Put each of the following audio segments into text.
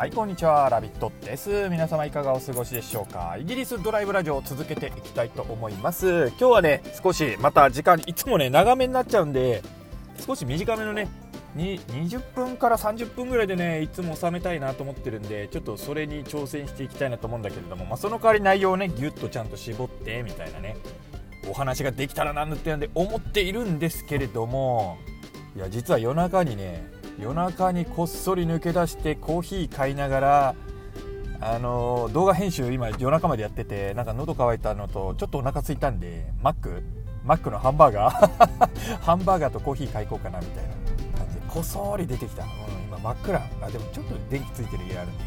はいこんにちは。ラビットです。皆様いかがお過ごしでしょうか。イギリスドライブラジオを続けていきたいと思います。今日はね少しまた時間いつもね長めになっちゃうんで少し短めのねに20分から30分ぐらいでねいつも収めたいなと思ってるんでちょっとそれに挑戦していきたいなと思うんだけれども、まあ、その代わり内容をねギュッとちゃんと絞ってみたいなねお話ができたらなんてなんで思っているんですけれどもいや実は夜中にね夜中にこっそり抜け出してコーヒー買いながらあの動画編集今夜中までやっててなんか喉乾いたのとちょっとお腹空いたんでマックマックのハンバーガー？ハンバーガーとコーヒー買いこうかなみたいな。感じでこそり出てきた、うん、今真っ暗。あでもちょっと電気ついてる家あるんで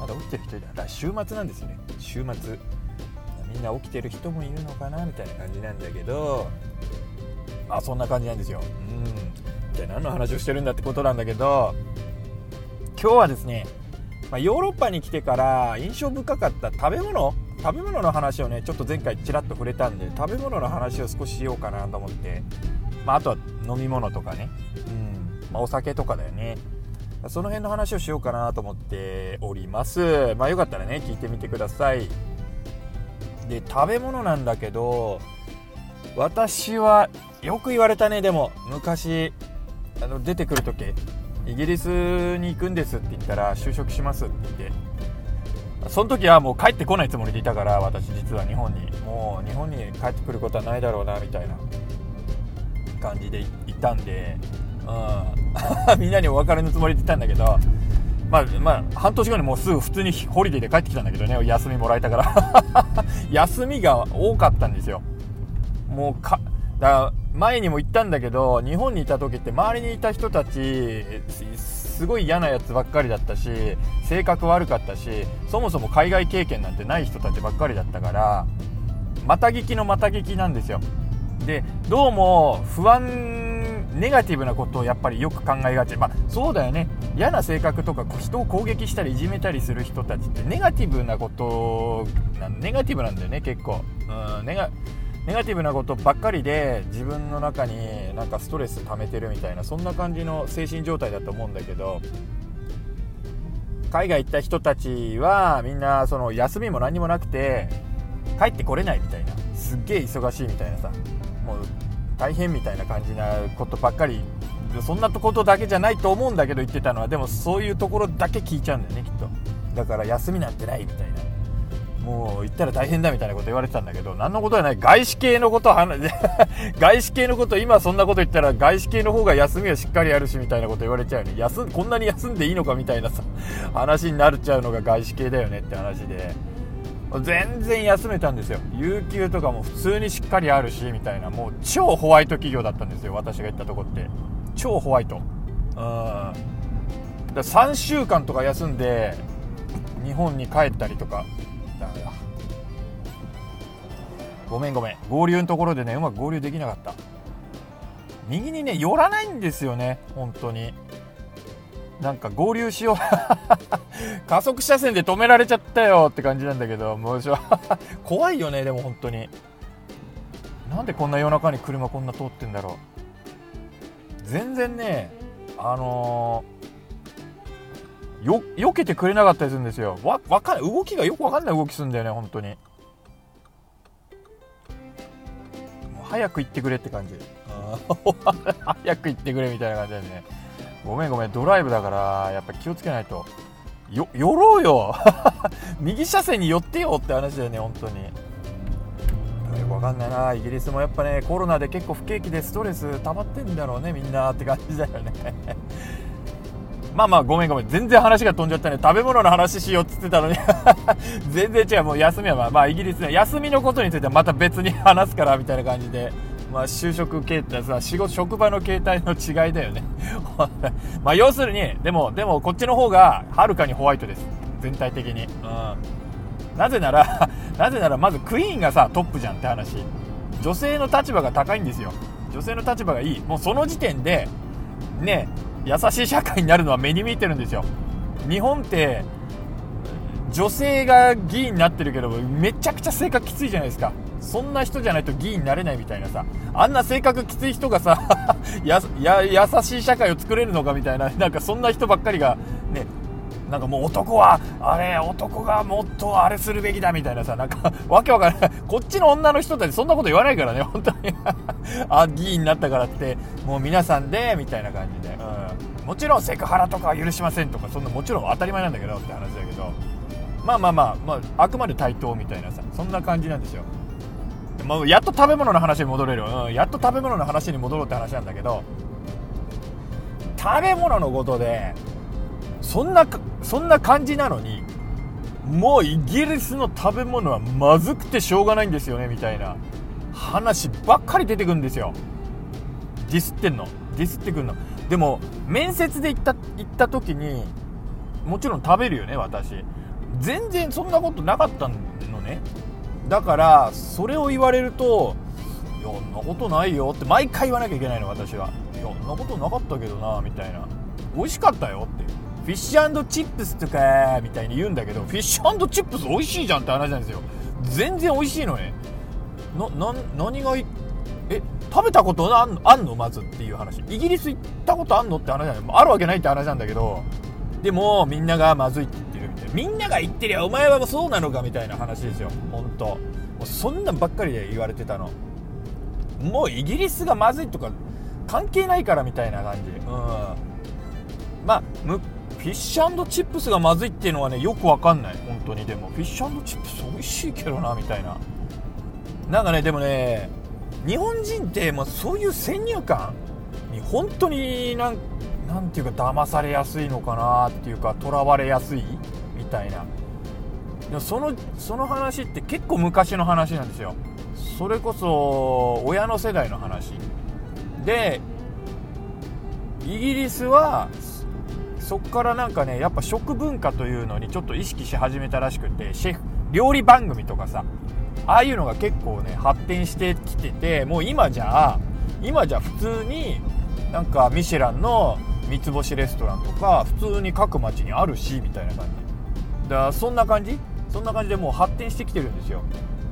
まだ起きてる人いたら週末なんですよね。週末。みんな起きてる人もいるのかなみたいな感じなんだけどあそんな感じなんですよ。うん。体何の話をしてるんだってことなんだけど今日はですね、まあ、ヨーロッパに来てから印象深かった食べ物食べ物の話をねちょっと前回ちらっと触れたんで食べ物の話を少ししようかなと思って、まあ、あとは飲み物とかね、うん。まあ、お酒とかだよね。その辺の話をしようかなと思っております。まあよかったらね聞いてみてください。で食べ物なんだけど私はよく言われたね。でも昔あの出てくる時イギリスに行くんですって言ったら就職しますって言って。その時はもう帰ってこないつもりでいたから私実は日本に。もう日本に帰ってくることはないだろうなみたいな感じでいたんで、うん、みんなにお別れのつもりでいたんだけど。まあまあ半年後にもうすぐ普通にホリデーで帰ってきたんだけどね。休みもらえたから。休みが多かったんですよ。もうかだか前にも言ったんだけど日本にいた時って周りにいた人たちすごい嫌なやつばっかりだったし性格悪かったしそもそも海外経験なんてない人たちばっかりだったからまた聞きのまた聞きなんですよ。でどうも不安ネガティブなことをやっぱりよく考えがち。まあそうだよね。嫌な性格とか人を攻撃したりいじめたりする人たちってネガティブなことネガティブなんだよね結構。うんネガネガティブなことばっかりで自分の中になんかストレス溜めてるみたいなそんな感じの精神状態だと思うんだけど海外行った人たちはみんなその休みも何もなくて帰ってこれないみたいなすっげえ忙しいみたいなさもう大変みたいな感じなことばっかりそんなことだけじゃないと思うんだけど言ってたのはでもそういうところだけ聞いちゃうんだよねきっと。だから休みなんてないみたいな。もう行ったら大変だみたいなこと言われてたんだけど何のことはない。外資系のこと 外資系のこと今そんなこと言ったら外資系の方が休みはしっかりあるしみたいなこと言われちゃうよね。休こんなに休んでいいのかみたいなさ話になっちゃうのが外資系だよねって話で。全然休めたんですよ。有給とかも普通にしっかりあるしみたいなもう超ホワイト企業だったんですよ。私が行ったとこって。超ホワイト。うん。だ3週間とか休んで日本に帰ったりとか。ごめんごめん。合流のところでねうまく合流できなかった。右にね寄らないんですよね本当に。なんか合流しよう。加速車線で止められちゃったよって感じなんだけどもう 怖いよねでも本当に。なんでこんな夜中に車こんな通ってんだろう。全然ねあのーよ、避けてくれなかったりするんですよ。わ、わかんない。動きがよくわかんない動きするんだよね、本当に。早く行ってくれって感じ。早く行ってくれみたいな感じだよね。ごめんごめん、ドライブだから、やっぱ気をつけないと。よ、寄ろうよ 右車線に寄ってよって話だよね、本当に。よくわかんないな。イギリスもやっぱね、コロナで結構不景気でストレス溜まってんだろうね、みんなって感じだよね。まあまあごめんごめん。全然話が飛んじゃったね。食べ物の話しようっつってたのに。全然違う。もう休みはまあ、まあ、イギリスね。休みのことについてはまた別に話すからみたいな感じで。まあ就職形態さ仕事職場の形態の違いだよね。まあ要するにでもでもこっちの方がはるかにホワイトです。全体的に。うん。なぜなら なぜならまずクイーンがさトップじゃんって話。女性の立場が高いんですよ。女性の立場がいい。もうその時点でね優しい社会になるのは目に見えてるんですよ。日本って女性が議員になってるけどめちゃくちゃ性格きついじゃないですか。そんな人じゃないと議員になれないみたいなさ。あんな性格きつい人がさ や優しい社会を作れるのかみたいななんかそんな人ばっかりがねなんかもう男はあれ男がもっとあれするべきだみたいなさなんかわけわからない。こっちの女の人たちそんなこと言わないからね本当に。あ議員になったからってもう皆さんでみたいな感じで、うん、もちろんセクハラとかは許しませんとかそんなもちろん当たり前なんだけどって話だけどまあまあまあ、まあ、あくまで対等みたいなさそんな感じなんですよ。もうやっと食べ物の話に戻れる、うん、やっと食べ物の話に戻ろうって話なんだけど食べ物のことでそんなそんな感じなのにもうイギリスの食べ物はまずくてしょうがないんですよねみたいな話ばっかり出てくるんですよ。ディスってんの。ディスってくんの。でも面接で行った行った時にもちろん食べるよね私。全然そんなことなかったのね。だからそれを言われると「いやんなことないよ」って毎回言わなきゃいけないの私は。いやんなことなかったけどなみたいな。美味しかったよって。フィッシュチップスとかみたいに言うんだけどフィッシュチップス美味しいじゃんって話なんですよ。全然美味しいのね。な何が食べたことあんあんの？まずっていう話。イギリス行ったことあんのって話じゃなんだあるわけないって話なんだけど。でもみんながまずいって言ってるみたいなみんなが言ってりゃお前はそうなのかみたいな話ですよ。本当。もうそんなんばっかりで言われてたの。もうイギリスがまずいとか関係ないからみたいな感じ。うん。まあフィッシュチップスがまずいっていうのはねよくわかんない。本当に。でもフィッシュチップス美味しいけどなみたいな。なんかねでもね日本人ってもうそういう先入観に本当になんなんていうか騙されやすいのかなっていうかとらわれやすいみたいな。でもそのその話って結構昔の話なんですよ。それこそ親の世代の話。でイギリスはそっからなんかねやっぱ食文化というのにちょっと意識し始めたらしくてシェフ料理番組とかさ。ああいうのが結構ね発展してきててもう今じゃ今じゃ普通になんかミシェランの三つ星レストランとか普通に各町にあるしみたいな感じ。だからそんな感じ？そんな感じでもう発展してきてるんですよ。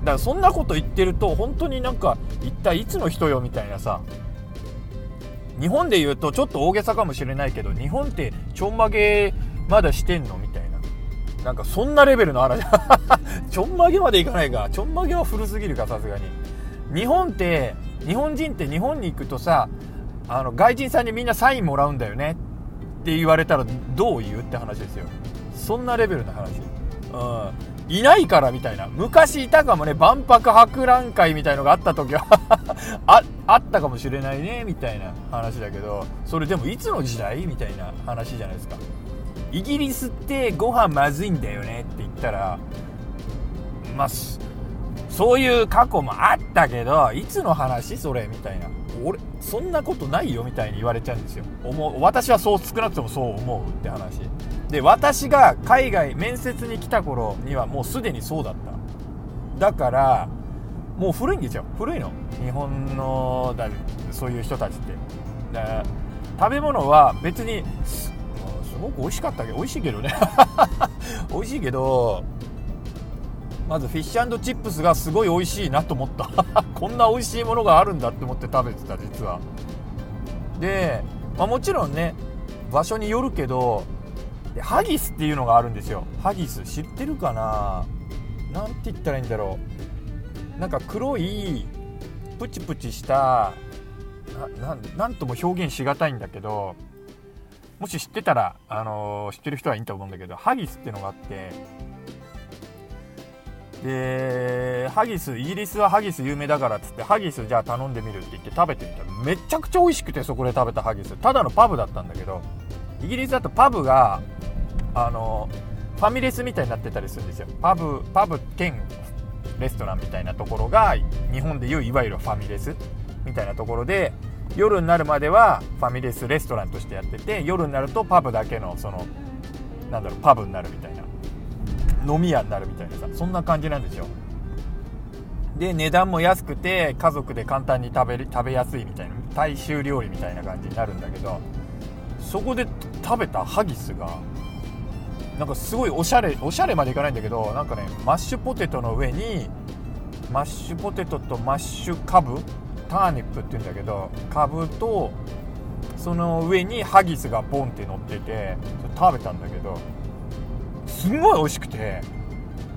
だからそんなこと言ってると本当になんか一体いつの人よみたいなさ。日本で言うとちょっと大げさかもしれないけど日本ってちょんまげまだしてんの？みなんかそんなレベルの話 ちょんまげまでいかないか。ちょんまげは古すぎるかさすがに。日本って日本人って日本に行くとさあの外人さんにみんなサインもらうんだよね。って言われたらどう言うって話ですよ。そんなレベルの話。うん。いないからみたいな。昔いたかもね。万博博覧会みたいのがあった時は。ああったかもしれないねみたいな話だけど。それでもいつの時代？みたいな話じゃないですか。イギリスってご飯まずいんだよねって言ったらまあそういう過去もあったけどいつの話それみたいな。俺そんなことないよみたいに言われちゃうんですよ。思う私はそう少なくともそう思うって話。で私が海外面接に来た頃にはもうすでにそうだった。だからもう古いんですよ。古いの。日本のだそういう人たちって。だ食べ物は別にすごく美味しかったけど美味しいけどね。美味しいけどまずフィッシュチップスがすごい美味しいなと思った。こんな美味しいものがあるんだって思って食べてた実は。で、まあ、もちろんね場所によるけどハギスっていうのがあるんですよ。ハギス知ってるかな？何て言ったらいいんだろう。なんか黒いプチプチした何とも表現しがたいんだけどもし知ってたら、あのー、知ってる人はいいと思うんだけどハギスっていうのがあってでハギスイギリスはハギス有名だからっつってハギスじゃあ頼んでみるって言って食べてみたらめちゃくちゃ美味しくてそこで食べたハギス。ただのパブだったんだけどイギリスだとパブがあのファミレスみたいになってたりするんですよ。パブパブ兼レストランみたいなところが日本でいういわゆるファミレスみたいなところで夜になるまではファミレスレストランとしてやってて夜になるとパブだけのそのなんだろうパブになるみたいな。飲み屋になるみたいなさそんな感じなんですよ。で値段も安くて家族で簡単に食べ食べやすいみたいな大衆料理みたいな感じになるんだけどそこで食べたハギスがなんかすごいおしゃれおしゃれまでいかないんだけどなんかねマッシュポテトの上にマッシュポテトとマッシュカブターニップって言うんだけどカブとその上にハギスがボンって乗ってて食べたんだけどすんごい美味しくて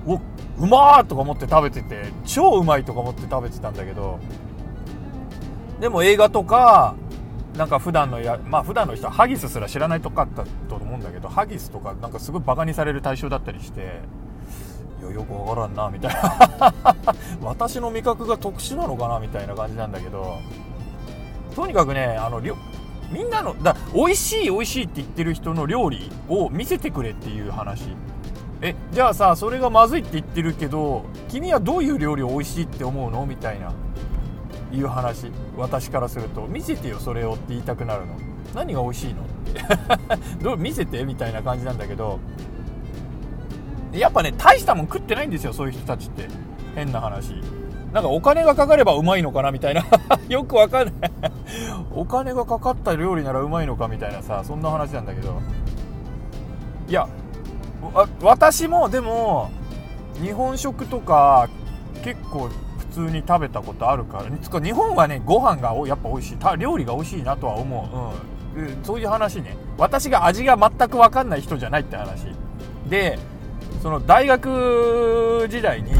おうまーとか思って食べてて超うまいとか思って食べてたんだけどでも映画とかなんか普段のやまあ普段の人はハギスすら知らないとかだったと思うんだけどハギスとかなんかすごいバカにされる対象だったりしてやよくわからんなみたいな。私の味覚が特殊なのかなみたいな感じなんだけど。とにかくねあのみんなのだ美味しい美味しいって言ってる人の料理を見せてくれっていう話。えじゃあさそれがまずいって言ってるけど君はどういう料理を美味しいって思うの？みたいな。いう話。私からすると。見せてよそれをって言いたくなるの。何が美味しいの？って。どう見せて？みたいな感じなんだけど。やっぱね大したもん食ってないんですよそういう人たちって。変な話。なんかお金がかかればうまいのかなみたいな。よくわかんない。お金がかかった料理ならうまいのかみたいなさそんな話なんだけど。いや私もでも日本食とか結構普通に食べたことあるからつか日本はねご飯がやっぱ美味しい。料理が美味しいなとは思う、うん、そういう話ね。私が味が全く分かんない人じゃないって話。でその大学時代に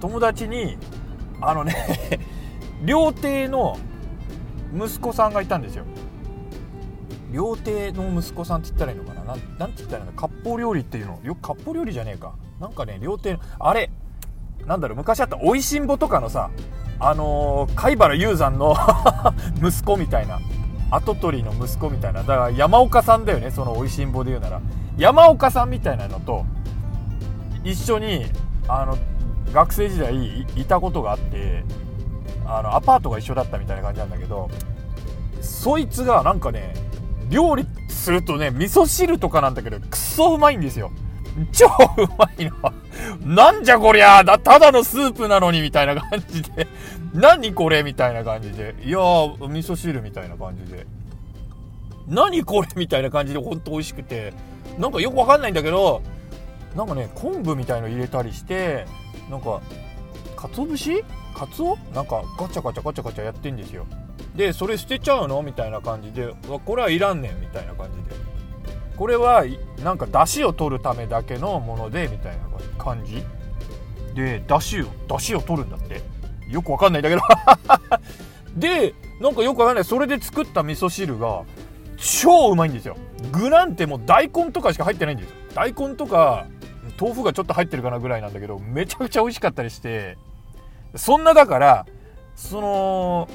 友達にあのね 料亭の息子さんがいたんですよ。料亭の息子さんって言ったらいいのかな？なんて言ったらいいの？割烹料理っていうの？よく割烹料理じゃねえか。なんかね料亭のあれなんだろう昔あった「おいしんぼ」とかのさあのー、貝原雄山の 息子みたいな跡取りの息子みたいなだから山岡さんだよねその「おいしんぼ」で言うなら。山岡さんみたいなのと一緒にあの学生時代いたことがあってあのアパートが一緒だったみたいな感じなんだけどそいつがなんかね料理するとね味噌汁とかなんだけどクソうまいんですよ超うまいの。なんじゃこりゃだ、ただのスープなのにみたいな感じで。何これみたいな感じで。いやー、味噌汁みたいな感じで。何これみたいな感じでほんと美味しくて。なんかよくわかんないんだけど、なんかね、昆布みたいの入れたりして、なんか、鰹節？カツオなんかガチャガチャガチャガチャやってんですよ。で、それ捨てちゃうの？みたいな感じで、これはいらんねん。みたいな感じで。これはなんか出汁を取るためだけのものでみたいな感じ。で出汁を出汁を取るんだって。よくわかんないんだけど。でなんかよくわかんない。それで作った味噌汁が超うまいんですよ。具なんてもう大根とかしか入ってないんですよ。大根とか豆腐がちょっと入ってるかなぐらいなんだけどめちゃくちゃ美味しかったりして。そんなだからその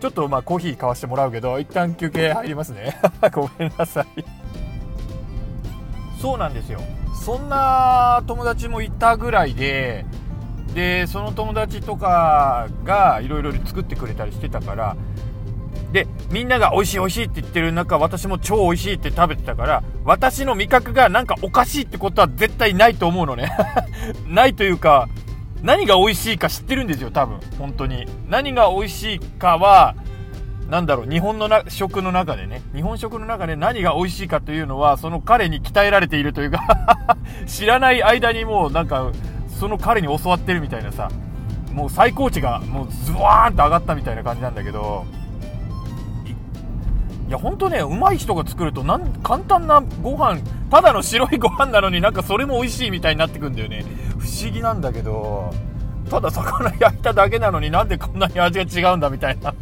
ちょっとまあコーヒー買わしてもらうけど一旦休憩入りますね。ごめんなさい。そうなんですよ。そんな友達もいたぐらいででその友達とかがいろいろ作ってくれたりしてたからでみんなが美味しい美味しいって言ってる中私も超美味しいって食べてたから私の味覚がなんかおかしいってことは絶対ないと思うのね。ないというか何が美味しいか知ってるんですよ多分。本当に。何が美味しいかはなんだろう、日本のな食の中でね、日本食の中で何が美味しいかというのは、その彼に鍛えられているというか 知らない間にもうなんか、その彼に教わってるみたいなさ、もう最高値がもうズワーンと上がったみたいな感じなんだけど、いや、ほんとね、うまい人が作ると、なん、簡単なご飯、ただの白いご飯なのになんかそれも美味しいみたいになってくんだよね。不思議なんだけど、ただ魚焼いただけなのになんでこんなに味が違うんだみたいな。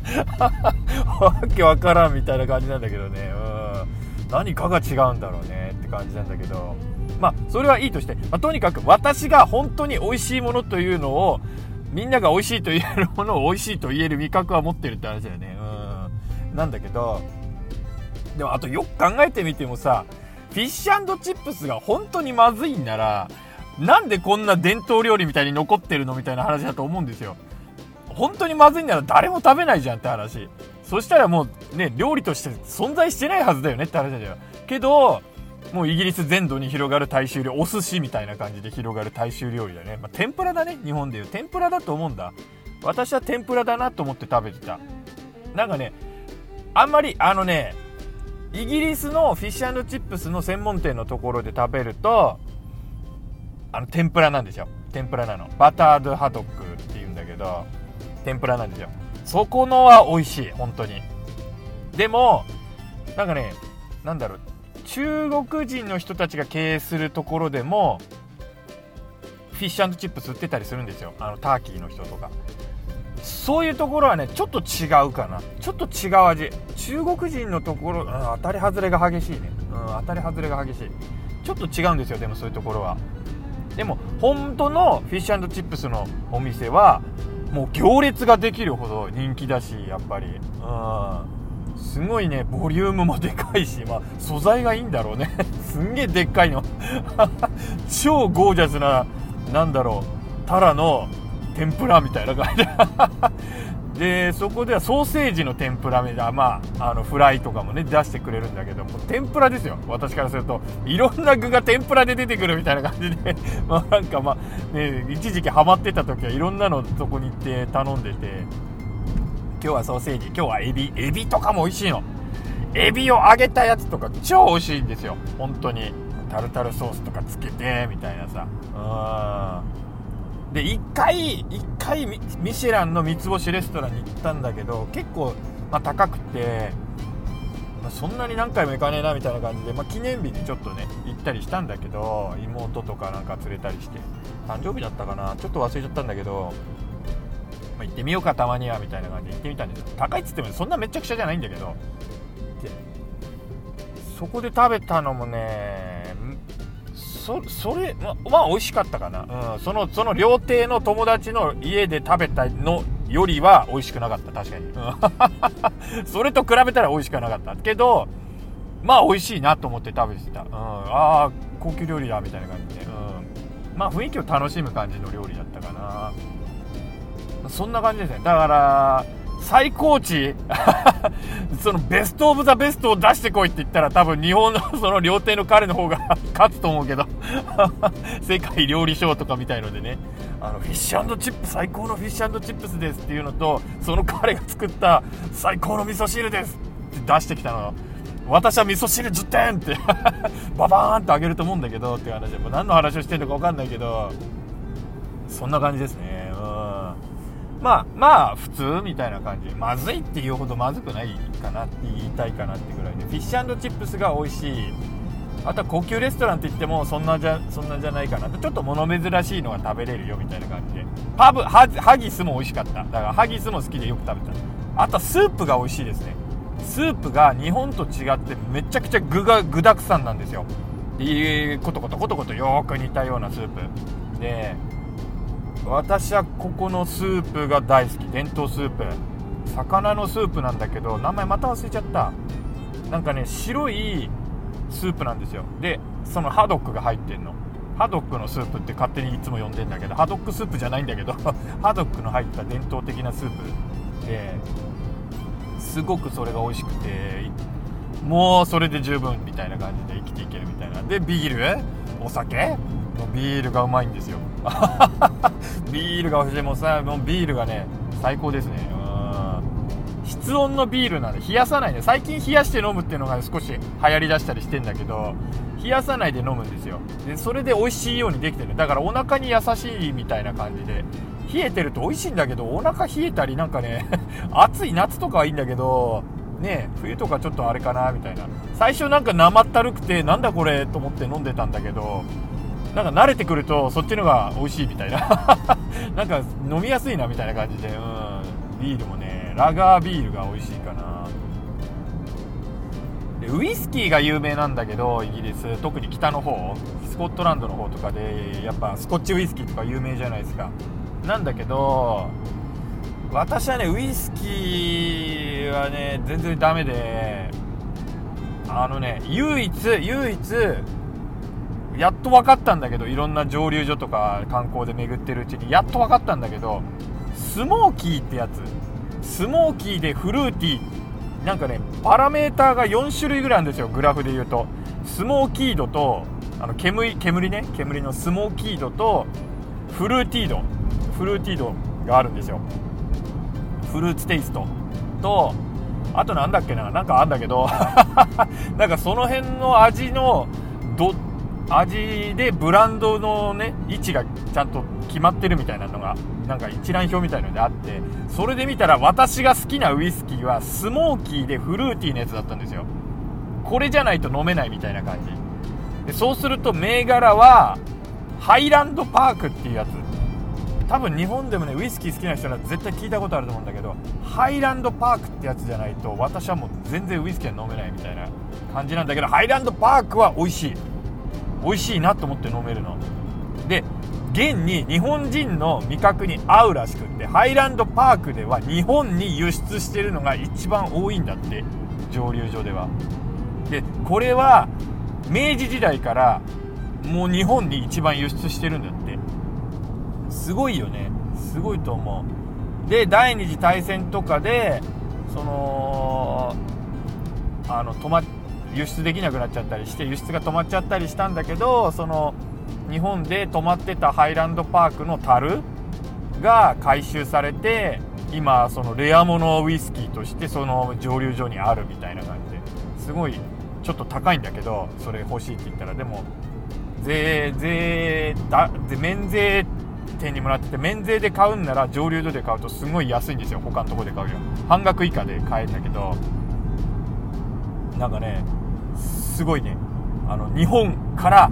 わけわからんみたいな感じなんだけどね。うん。何かが違うんだろうねって感じなんだけど。まあそれはいいとして、まあ、とにかく私が本当に美味しいものというのをみんなが美味しいと言えるものを美味しいと言える味覚は持ってるって話だよね。うん。なんだけどでもあとよく考えてみてもさフィッシュチップスが本当にまずいんならなんでこんな伝統料理みたいに残ってるのみたいな話だと思うんですよ。本当にまずいんなら誰も食べないじゃんって話。そしたらもうね、料理として存在してないはずだよねって話だよ。けど、もうイギリス全土に広がる大衆料理、お寿司みたいな感じで広がる大衆料理だね。まあ、天ぷらだね、日本でいう。天ぷらだと思うんだ。私は天ぷらだなと思って食べてた。なんかね、あんまり、あのね、イギリスのフィッシュチップスの専門店のところで食べると、あの天ぷらなんですよ。天ぷらなの。バタードハドックっていうんだけど天ぷらなんですよ。そこのは美味しい。本当に。でもなんかねなんだろう。中国人の人たちが経営するところでもフィッシュチップス売ってたりするんですよ。あのターキーの人とか。そういうところはねちょっと違うかな。ちょっと違う味。中国人のところ、うん、当たり外れが激しいね、うん、当たり外れが激しい。ちょっと違うんですよでもそういうところは。でも本当のフィッシュチップスのお店はもう行列ができるほど人気だしやっぱり。うん。すごいねボリュームもでかいし、まあ、素材がいいんだろうね。すんげえでっかいの。超ゴージャスななんだろうタラの天ぷらみたいな感じ。でそこではソーセージの天ぷらだまああのフライとかもね出してくれるんだけども天ぷらですよ。私からするといろんな具が天ぷらで出てくるみたいな感じで。まあなんかまあね一時期ハマってた時はいろんなのそこに行って頼んでて。今日はソーセージ。今日はエビ。エビとかも美味しいの。エビを揚げたやつとか超美味しいんですよ。本当に。タルタルソースとかつけてみたいなさ。うんで1回1回ミシェランの三つ星レストランに行ったんだけど結構、まあ、高くて、まあ、そんなに何回も行かねえなみたいな感じで、まあ、記念日にちょっとね行ったりしたんだけど妹とかなんか連れたりして誕生日だったかなちょっと忘れちゃったんだけど、まあ、行ってみようかたまにはみたいな感じで行ってみたんですよ。高いっつってもそんなめちゃくちゃじゃないんだけどそこで食べたのもねそそれままあ美味しかったかな、うん、そのその料亭の友達の家で食べたのよりは美味しくなかった。確かに、それと比べたら美味しくなかった。けどまあ美味しいなと思って食べてた、うん、ああ高級料理だみたいな感じで、うん、まあ雰囲気を楽しむ感じの料理だったかな。そんな感じですね。だから最高値？そのベストオブザベストを出してこいって言ったら多分日本のその料亭の彼の方が 勝つと思うけど。世界料理ショーとかみたいのでね。あのフィッシュチップ最高のフィッシュチップスですっていうのとその彼が作った最高の味噌汁ですって出してきたの。私は味噌汁10点ってババーンとあげると思うんだけどっていう話。でもう何の話をしてるのか分かんないけど。そんな感じですね。まあまあ普通みたいな感じ。まずいっていうほどまずくないかなって言いたいかなってぐらいで。フィッシュチップスが美味しい。あとは高級レストランって言ってもそんなじゃそんなじゃないかなちょっと物珍しいのが食べれるよみたいな感じで。パブハギスも美味しかった。だからハギスも好きでよく食べた。あとはスープが美味しいですね。スープが日本と違ってめちゃくちゃ具が具だくさんなんですよ。いいコトコトコトコトよく似たようなスープ。で私はここのスープが大好き。伝統スープ。魚のスープなんだけど名前また忘れちゃった。なんかね白いスープなんですよ。でその haddock が入ってんの。 haddock のスープって勝手にいつも呼んでんだけど haddock スープじゃないんだけど haddock の入った伝統的なスープですごくそれが美味しくてもうそれで十分みたいな感じで生きていけるみたいな。でビール？お酒？ビールがうまいんですよ。ビールが欲しい。もうさもうビールがね最高ですね。うん。室温のビールなんで冷やさないで。最近冷やして飲むっていうのが少し流行りだしたりしてんだけど冷やさないで飲むんですよ。でそれで美味しいようにできてる。だからお腹に優しいみたいな感じで。冷えてると美味しいんだけどお腹冷えたりなんかね 暑い夏とかはいいんだけどね冬とかちょっとあれかなみたいな。最初なんか生ったるくてなんだこれと思って飲んでたんだけどなんか慣れてくるとそっちのが美味しいみたいな。なんか飲みやすいなみたいな感じで、うん、ビールもねラガービールが美味しいかな。でウイスキーが有名なんだけどイギリス。特に北の方。スコットランドの方とかでやっぱスコッチウイスキーとか有名じゃないですか。なんだけど私はねウイスキーはね全然ダメで。あのね唯一唯一やっと分かったんだけどいろんな蒸留所とか観光で巡ってるうちにやっと分かったんだけどスモーキーってやつ。スモーキーでフルーティー。なんかねパラメーターが4種類ぐらいあるんですよグラフで言うと。スモーキードとあの煙煙ね。煙のスモーキードとフルーティード。フルーティードがあるんですよ。フルーツテイスト。とあとなんだっけな。なんかあんだけど。なんかその辺の味のど味でブランドのね位置がちゃんと決まってるみたいなのがなんか一覧表みたいのであってそれで見たら私が好きなウイスキーはスモーキーでフルーティーなやつだったんですよ。これじゃないと飲めないみたいな感じ。でそうすると銘柄はハイランドパークっていうやつ。多分日本でもねウイスキー好きな人は絶対聞いたことあると思うんだけどハイランドパークってやつじゃないと私はもう全然ウイスキーは飲めないみたいな感じなんだけどハイランドパークは美味しい。美味しいなと思って飲めるの。で現に日本人の味覚に合うらしくってハイランドパークでは日本に輸出してるのが一番多いんだって蒸留所では。でこれは明治時代からもう日本に一番輸出してるんだって。すごいよね。すごいと思う。で第二次大戦とかでそのあの止まって輸出できなくなっちゃったりして輸出が止まっちゃったりしたんだけどその日本で止まってたハイランドパークの樽が回収されて今そのレアものウイスキーとしてその蒸留所にあるみたいな感じで。すごいちょっと高いんだけどそれ欲しいって言ったら。でも税税だ免税店にもらってて免税で買うんなら蒸留所で買うとすごい安いんですよ。他のとこで買うよ半額以下で買えたけど。なんかねすごいね。あの日本から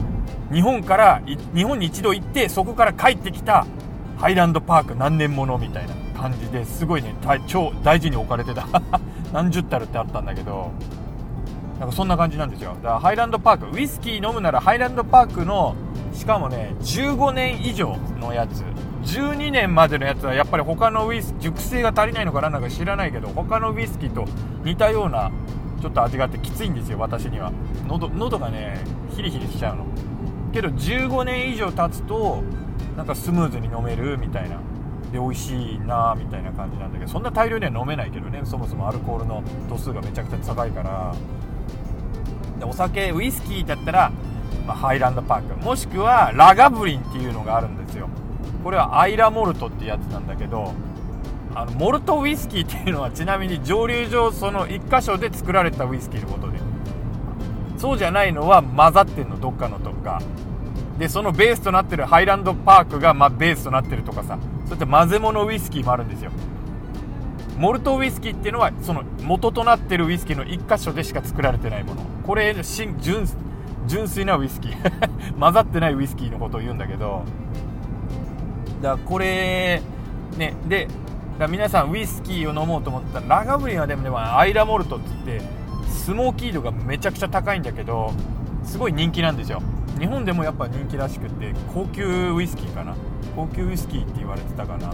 日本から日本に一度行ってそこから帰ってきたハイランドパーク何年ものみたいな感じですごいね。超大事に置かれてた。何十タルってあったんだけど。なんかそんな感じなんですよ。だからハイランドパークウイスキー飲むならハイランドパークのしかもね15年以上のやつ。12年までのやつはやっぱり他のウイス熟成が足りないのかな？なんか知らないけど他のウイスキーと似たようなちょっと味があってきついんですよ私には。喉喉がねヒリヒリしちゃうの。けど15年以上経つとなんかスムーズに飲めるみたいな。で美味しいなみたいな感じなんだけどそんな大量には飲めないけどねそもそもアルコールの度数がめちゃくちゃ高いから。でお酒ウイスキーだったら、まあ、ハイランドパーク。もしくはラガブリンっていうのがあるんですよ。これはアイラモルトってやつなんだけどあのモルトウイスキーっていうのはちなみに蒸留所その1箇所で作られたウイスキーのことで。そうじゃないのは混ざってんのどっかのとか。でそのベースとなってるハイランドパークが、ま、ベースとなってるとかさ。そうやって混ぜ物ウイスキーもあるんですよ。モルトウイスキーっていうのはその元となってるウイスキーの1箇所でしか作られてないもの。これ純純粋なウイスキー。混ざってないウイスキーのことを言うんだけど。だからこれねでだ皆さんウイスキーを飲もうと思ったらラガブリンはでもでもアイラモルトって言ってスモーキー度がめちゃくちゃ高いんだけどすごい人気なんですよ。日本でもやっぱ人気らしくて高級ウイスキーかな。高級ウイスキーって言われてたかな。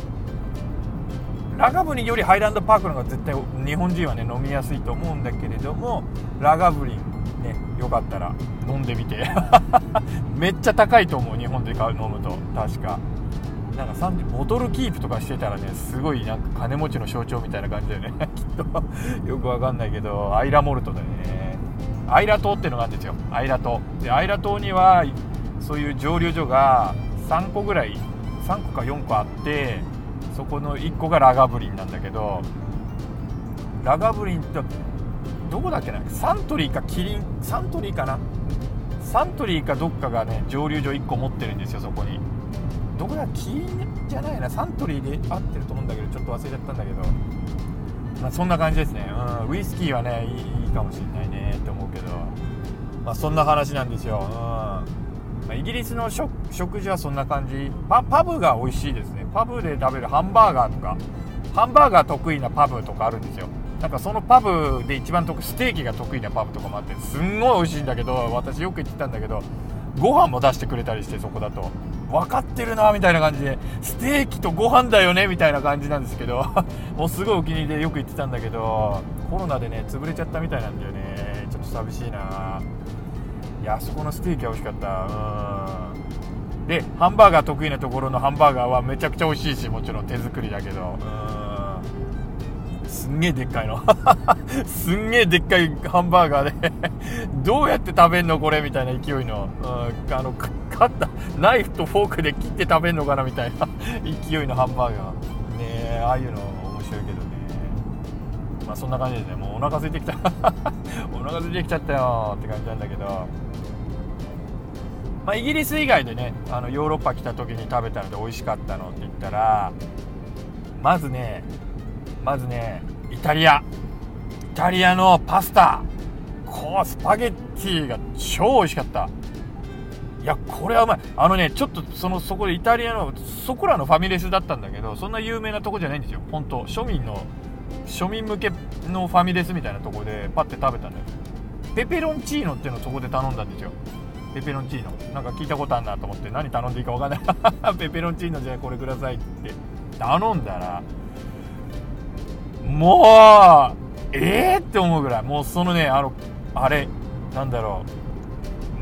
ラガブリンよりハイランドパークの方が絶対日本人はね飲みやすいと思うんだけれどもラガブリンねよかったら飲んでみて。めっちゃ高いと思う日本で買う飲むと。確か。なんか3ボトルキープとかしてたらねすごいなんか金持ちの象徴みたいな感じだよね。きっと。よくわかんないけど。アイラモルトだよね。アイラ島っていうのがあるんですよ。アイラ島。でアイラ島にはそういう蒸留所が3個ぐらい3個か4個あってそこの1個がラガブリンなんだけどラガブリンってどこだっけな？サントリーかキリンサントリーかな？サントリーかどっかがね蒸留所1個持ってるんですよそこに。どこだ？キリンじゃないな。サントリーで合ってると思うんだけどちょっと忘れちゃったんだけど、まあ、そんな感じですね、うん、ウイスキーはねいいかもしれないね。って思うけど、まあ、そんな話なんですよ、うん。まあ、イギリスの食事はそんな感じ。パパブが美味しいですね。パブで食べるハンバーガーとか。ハンバーガー得意なパブとかあるんですよ。なんかそのパブで一番得ステーキが得意なパブとかもあってすんごい美味しいんだけど私よく行ってたんだけどご飯も出してくれたりしてそこだと。分かってるなみたいな感じで。ステーキとご飯だよねみたいな感じなんですけど。もうすごいお気に入りでよく行ってたんだけど。コロナでね潰れちゃったみたいなんだよね。ちょっと寂しいな。いやあそこのステーキは美味しかった。うん。でハンバーガー得意なところのハンバーガーはめちゃくちゃ美味しいしもちろん手作りだけど。うんんげえでっかいの。すんげえでっかいハンバーガーで。どうやって食べんのこれみたいな勢いの、うん、あのカッタナイフとフォークで切って食べんのかなみたいな。勢いのハンバーガー。ねえああいうの面白いけどね。まあそんな感じでねもうお腹空いてきた。お腹空いてきちゃったよって感じなんだけど。まあ、イギリス以外でねあのヨーロッパ来た時に食べたので美味しかったのって言ったらまずねまずねタリア。イタリアのパスタ。こうスパゲッティが超美味しかった。いやこれはうまい。あのねちょっとそのそこでイタリアのそこらのファミレスだったんだけどそんな有名なとこじゃないんですよ。本当庶民の庶民向けのファミレスみたいなとこでパッて食べたのよ。ペペロンチーノっていうのをそこで頼んだんですよ。ペペロンチーノ。なんか聞いたことあるなと思って何頼んでいいか分かんない。ペペロンチーノじゃあこれくださいって頼んだらもうええー、って思うぐらい。もうそのねあのあれなんだろ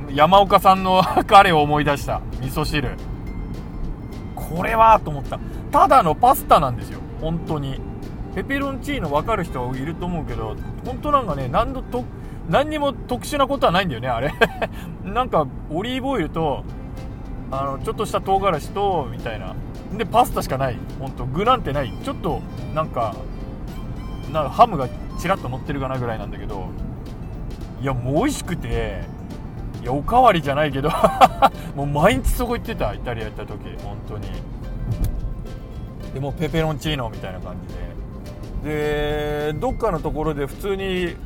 う。山岡さんの 彼を思い出した。味噌汁。これはと思った。ただのパスタなんですよ。本当に。ペペロンチーノ分かる人いると思うけど本当なんかね何度と何にも特殊なことはないんだよねあれ。なんかオリーブオイルとあのちょっとした唐辛子とみたいな。でパスタしかない。本当具なんてない。ちょっとなんかなんかハムがちらっと乗ってるかなぐらいなんだけどいやもう美味しくていやおかわりじゃないけど もう毎日そこ行ってたイタリア行った時本当に。でもペペロンチーノみたいな感じで。でどっかのところで普通に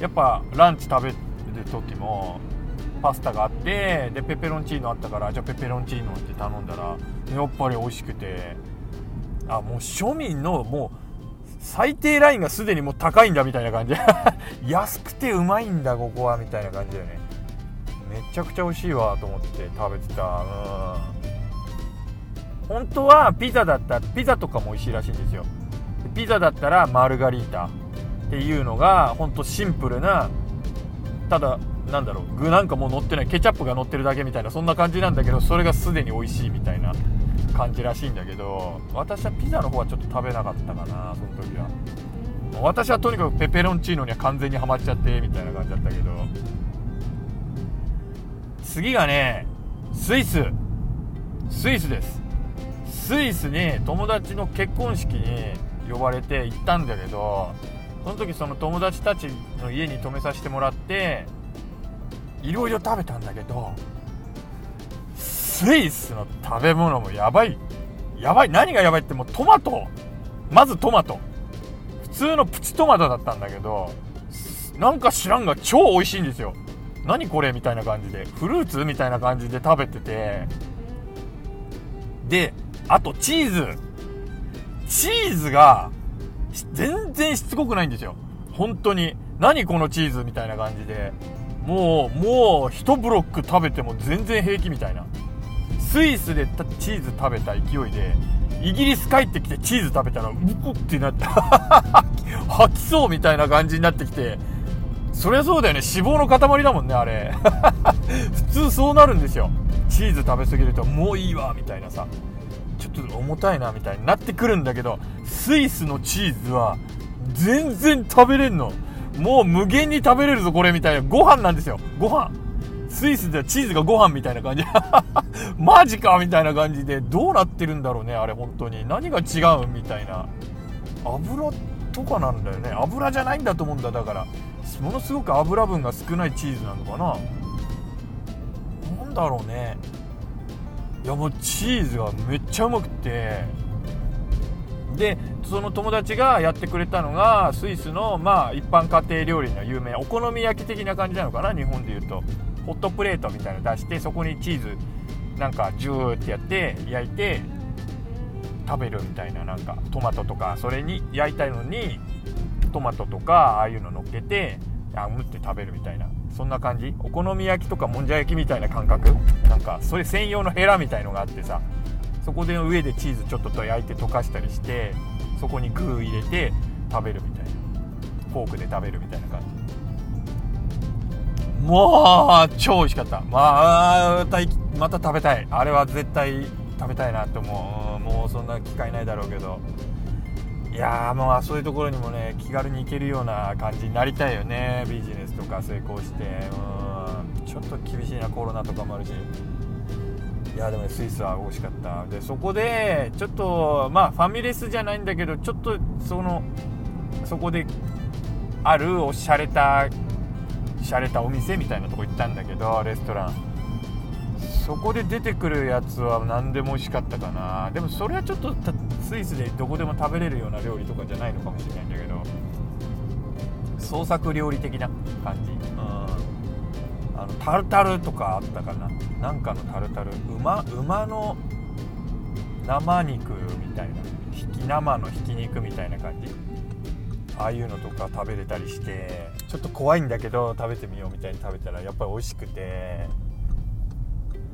やっぱランチ食べる時もパスタがあってでペペロンチーノあったからじゃあペペロンチーノって頼んだらやっぱり美味しくて。あもう庶民のもう最低ラインがすでにもう高いんだみたいな感じ。安くてうまいんだここはみたいな感じだよね。めちゃくちゃ美味しいわと思って食べてた。うん。本当はピザだったらピザとかも美味しいらしいんですよ。ピザだったらマルガリータっていうのが本当シンプルなただなんだろう具なんかもう乗ってないケチャップが乗ってるだけみたいなそんな感じなんだけどそれがすでに美味しいみたいな。感じらしいんだけど私はピザの方はちょっと食べなかったかなその時は。私はとにかくペペロンチーノには完全にはまっちゃってみたいな感じだったけど。次がねスイス。スイスです。スイスに友達の結婚式に呼ばれて行ったんだけどその時その友達たちの家に泊めさせてもらっていろいろ食べたんだけどスイスの食べ物もやばい。やばい。何がやばいってもうトマト。まずトマト。普通のプチトマトだったんだけどなんか知らんが超美味しいんですよ。何これみたいな感じで。フルーツみたいな感じで食べてて。であとチーズ。チーズが全然しつこくないんですよ。本当に。何このチーズみたいな感じで。もうもう1ブロック食べても全然平気みたいな。スイスでチーズ食べた勢いでイギリス帰ってきてチーズ食べたらうこってなった 吐きそうみたいな感じになってきてそりゃそうだよね。脂肪の塊だもんねあれ。普通そうなるんですよ。チーズ食べ過ぎるともういいわみたいなさ。ちょっと重たいなみたいになってくるんだけどスイスのチーズは全然食べれんの。もう無限に食べれるぞこれみたいな。ご飯なんですよ。ご飯。スイスではチーズがご飯みたいな感じ。マジかみたいな感じでどうなってるんだろうねあれ本当に。何が違うみたいな。油とかなんだよね。油じゃないんだと思うんだだから。ものすごく油分が少ないチーズなのかな。何だろうね。いやもうチーズがめっちゃうまくて。でその友達がやってくれたのがスイスのまあ一般家庭料理の有名お好み焼き的な感じなのかな日本でいうと。ホットプレートみたいなの出してそこにチーズなんかジューってやって焼いて食べるみたいななんかトマトとかそれに焼いたのにトマトとかああいうの乗っけてあむって食べるみたいなそんな感じお好み焼きとかもんじゃ焼きみたいな感覚。なんかそれ専用のヘラみたいのがあってさそこで上でチーズちょっと焼いて溶かしたりしてそこに具入れて食べるみたいな。フォークで食べるみたいな感じ。もう超美味しかった。まあまた食べたい。あれは絶対食べたいなって思う。もうそんな機会ないだろうけど。いやもうそういうところにもね気軽に行けるような感じになりたいよね。ビジネスとか成功して。うんちょっと厳しいなコロナとかもあるし。いやでもねスイスは美味しかった。でそこでちょっとまあファミレスじゃないんだけどちょっとそのそこであるおしゃれた洒落たお店みたいなとこ行ったんだけどレストラン。そこで出てくるやつは何でも美味しかったかな。でもそれはちょっとスイスでどこでも食べれるような料理とかじゃないのかもしれないんだけど創作料理的な感じ。うん。あのタルタルとかあったかな。なんかのタルタル。馬馬の生肉みたいな。ひき生のひき肉みたいな感じああいうのとか食べれたりしてちょっと怖いんだけど食べてみようみたいに食べたらやっぱり美味しくて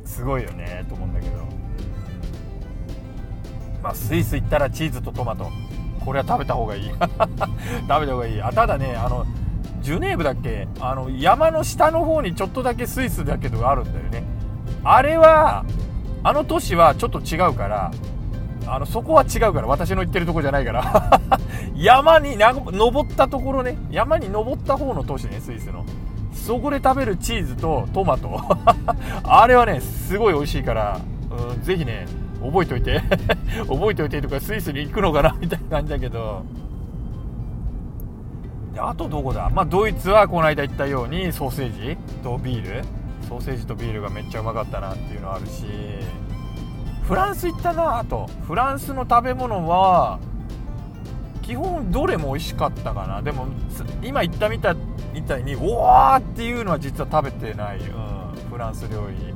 すごいよねと思うんだけど。まあスイス行ったらチーズとトマト。これは食べた方がいい。食べた方がいい。あただねあのジュネーブだっけ？あの山の下の方にちょっとだけスイスだけどあるんだよね。あれはあの都市はちょっと違うからあのそこは違うから私の言ってるとこじゃないから。山に登ったところね。山に登った方の都市ねスイスの。そこで食べるチーズとトマト。あれはねすごい美味しいから、うん、ぜひね覚えておいて。覚えておいてとかスイスに行くのかなみたいな感じだけど。であとどこだ？まあドイツはこの間言ったようにソーセージとビール。ソーセージとビールがめっちゃうまかったなっていうのあるし。フランス行ったなあと。フランスの食べ物は基本どれも美味しかったかな。でも今言ったみたいにおわーっていうのは実は食べてない、うん、フランス料理。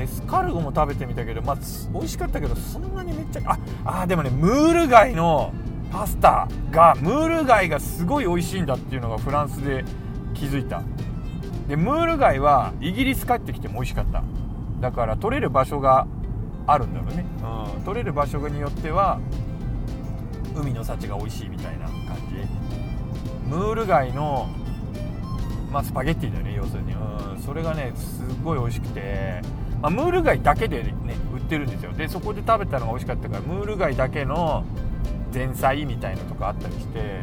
エスカルゴも食べてみたけどまあ美味しかったけどそんなにめっちゃああでもねムール貝のパスタがムール貝がすごい美味しいんだっていうのがフランスで気づいた。でムール貝はイギリス帰ってきても美味しかった。だから取れる場所があるんだろうね、うん、取れる場所によっては海の幸が美味しいみたいな感じ。ムール貝のまあスパゲッティだよね要するに、うん、それがねすごい美味しくて、まあ、ムール貝だけでね売ってるんですよ。でそこで食べたのが美味しかったからムール貝だけの前菜みたいのとかあったりして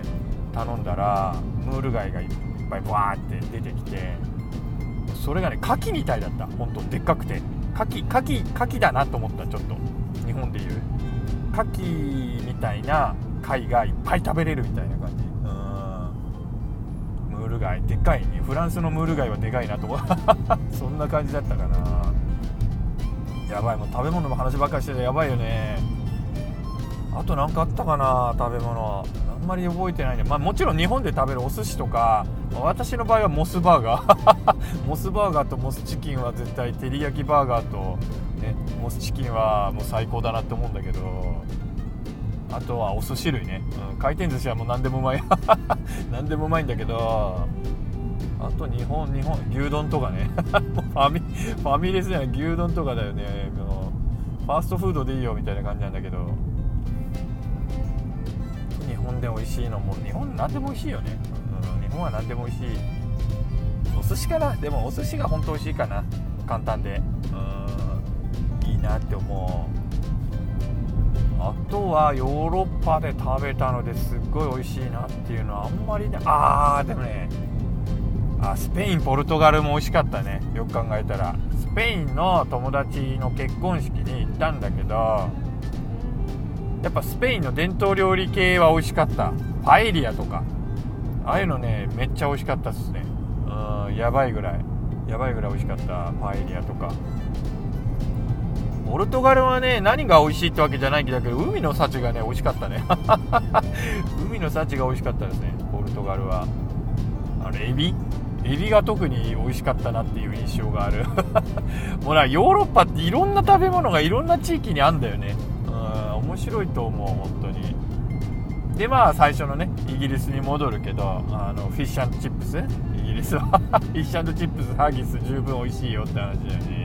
頼んだらムール貝がいっぱいバーって出てきてそれがね牡蠣みたいだった。本当でっかくて。牡蠣牡蠣牡蠣だなと思ったちょっと。日本でいう。牡蠣みたいな貝がいっぱい食べれるみたいな感じ。うん。ムール貝。でっかいフランスのムール貝はでかいなと そんな感じだったかな。やばいもう食べ物の話ばっかりしててやばいよね。あと何かあったかな食べ物あんまり覚えてないね。まあもちろん日本で食べるお寿司とか私の場合はモスバーガー。モスバーガーとモスチキンは絶対照り焼きバーガーと、ね、モスチキンはもう最高だなって思うんだけどあとはお寿司類ね、うん、回転寿司はもう何でもうまい。何でもうまいんだけどあと日本日本牛丼とかね。ファミファミレスじゃない牛丼とかだよね。もうファーストフードでいいよみたいな感じなんだけど。日本で美味しいのも日本何でも美味しいよね、うん、日本は何でも美味しい。お寿司かなでもお寿司が本当美味しいかな。簡単で。うんいいなって思うあとはヨーロッパで食べたのですっごい美味しいなっていうのはあんまりねああでもねあスペインポルトガルも美味しかったね。よく考えたら。スペインの友達の結婚式に行ったんだけどやっぱスペインの伝統料理系は美味しかった。パエリアとか。ああいうのねめっちゃ美味しかったっすね。うんやばいぐらい。やばいぐらい美味しかったパエリアとか。ポルトガルはね何が美味しいってわけじゃないんだけど海の幸がね美味しかったね。海の幸が美味しかったですねポルトガルは。あのエビ。エビが特に美味しかったなっていう印象がある。もうなヨーロッパっていろんな食べ物がいろんな地域にあんだよね。うん面白いと思う本当に。でまあ最初のねイギリスに戻るけどあのフィッシュチップスイギリスは。フィッシュチップスハギス十分美味しいよって話だよね。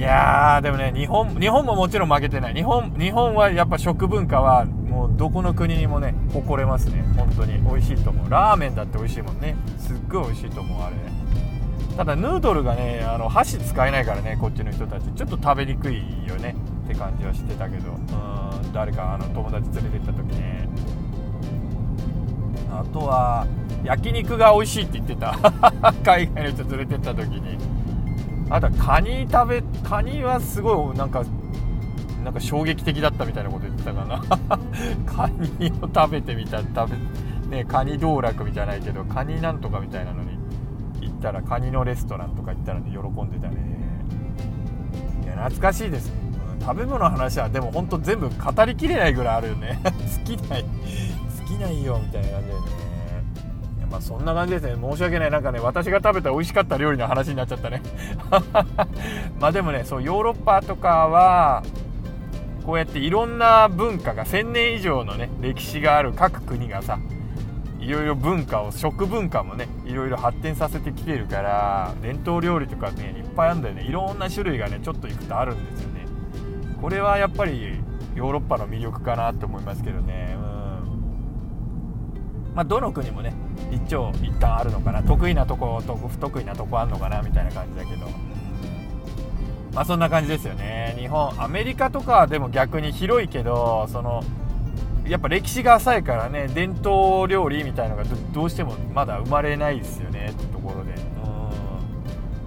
いやーでもね日本日本ももちろん負けてない。日本日本はやっぱ食文化はもうどこの国にもね誇れますね。本当に。美味しいと思う。ラーメンだって美味しいもんね。すっごい美味しいと思うあれ。ただヌードルがねあの箸使えないからねこっちの人たち。ちょっと食べにくいよね。って感じはしてたけど。うん。誰かあの友達連れてった時ね。あとは焼肉が美味しいって言ってた。海外の人連れてった時に。あとはカニ食べカニはすごいなんかなんか衝撃的だったみたいなこと言ってたかな。カニを食べてみた食べねカニ道楽みたいないけどカニなんとかみたいなのに行ったらカニのレストランとか行ったらね喜んでたね。いや懐かしいです、食べ物の話はでもほんと全部語りきれないぐらいあるよね。好きない好きないよみたいな感じだよね。まあそんな感じですね。申し訳ない。なんかね私が食べた美味しかった料理の話になっちゃったね。まあでもねそうヨーロッパとかはこうやっていろんな文化が1000年以上のね歴史がある各国がさいろいろ文化を食文化もねいろいろ発展させてきてるから伝統料理とかねいっぱいあるんだよね。いろんな種類がねちょっといくとあるんですよね。これはやっぱりヨーロッパの魅力かなと思いますけどね。まあどの国もね一長一短あるのかな。得意なとこと不得意なとこあるのかなみたいな感じだけど。まあそんな感じですよね。日本アメリカとかでも逆に広いけどそのやっぱ歴史が浅いからね伝統料理みたいのがどうしてもまだ生まれないですよねってところで。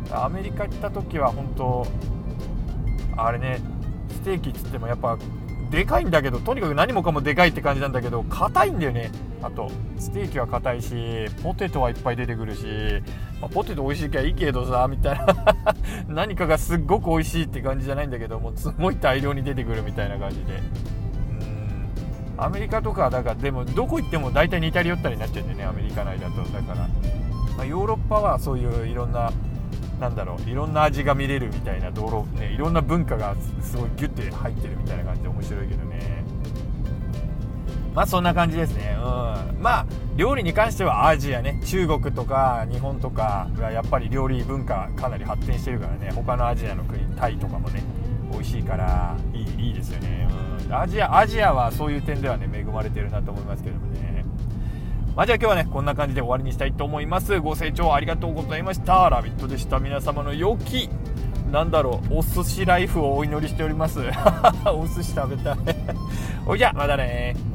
うん。アメリカ行った時は本当あれねステーキっつってもやっぱでかいんだけどとにかく何もかもでかいって感じなんだけど硬いんだよね。あとステーキは硬いしポテトはいっぱい出てくるし、まあ、ポテト美味しいきゃいいけどさみたいな。何かがすっごく美味しいって感じじゃないんだけどもうすごい大量に出てくるみたいな感じで。アメリカとかだからでもどこ行っても大体似たり寄ったりになっちゃうんだよねアメリカ内だと。だから、まあ、ヨーロッパはそういういろんななんだろういろんな味が見れるみたいな道路、ね、いろんな文化がすごいギュッて入ってるみたいな感じで面白いけどね。まあそんな感じですねうんまあ料理に関してはアジアね中国とか日本とかがやっぱり料理文化かなり発展してるからね他のアジアの国タイとかもね美味しいからいいいいですよね、うん、アジアアジアはそういう点ではね恵まれてるなと思いますけどもねまあ、じゃあ今日はね、こんな感じで終わりにしたいと思います。ご清聴ありがとうございました。ラビットでした。皆様の良き、なんだろう、お寿司ライフをお祈りしております。お寿司食べたい。おじゃ、またね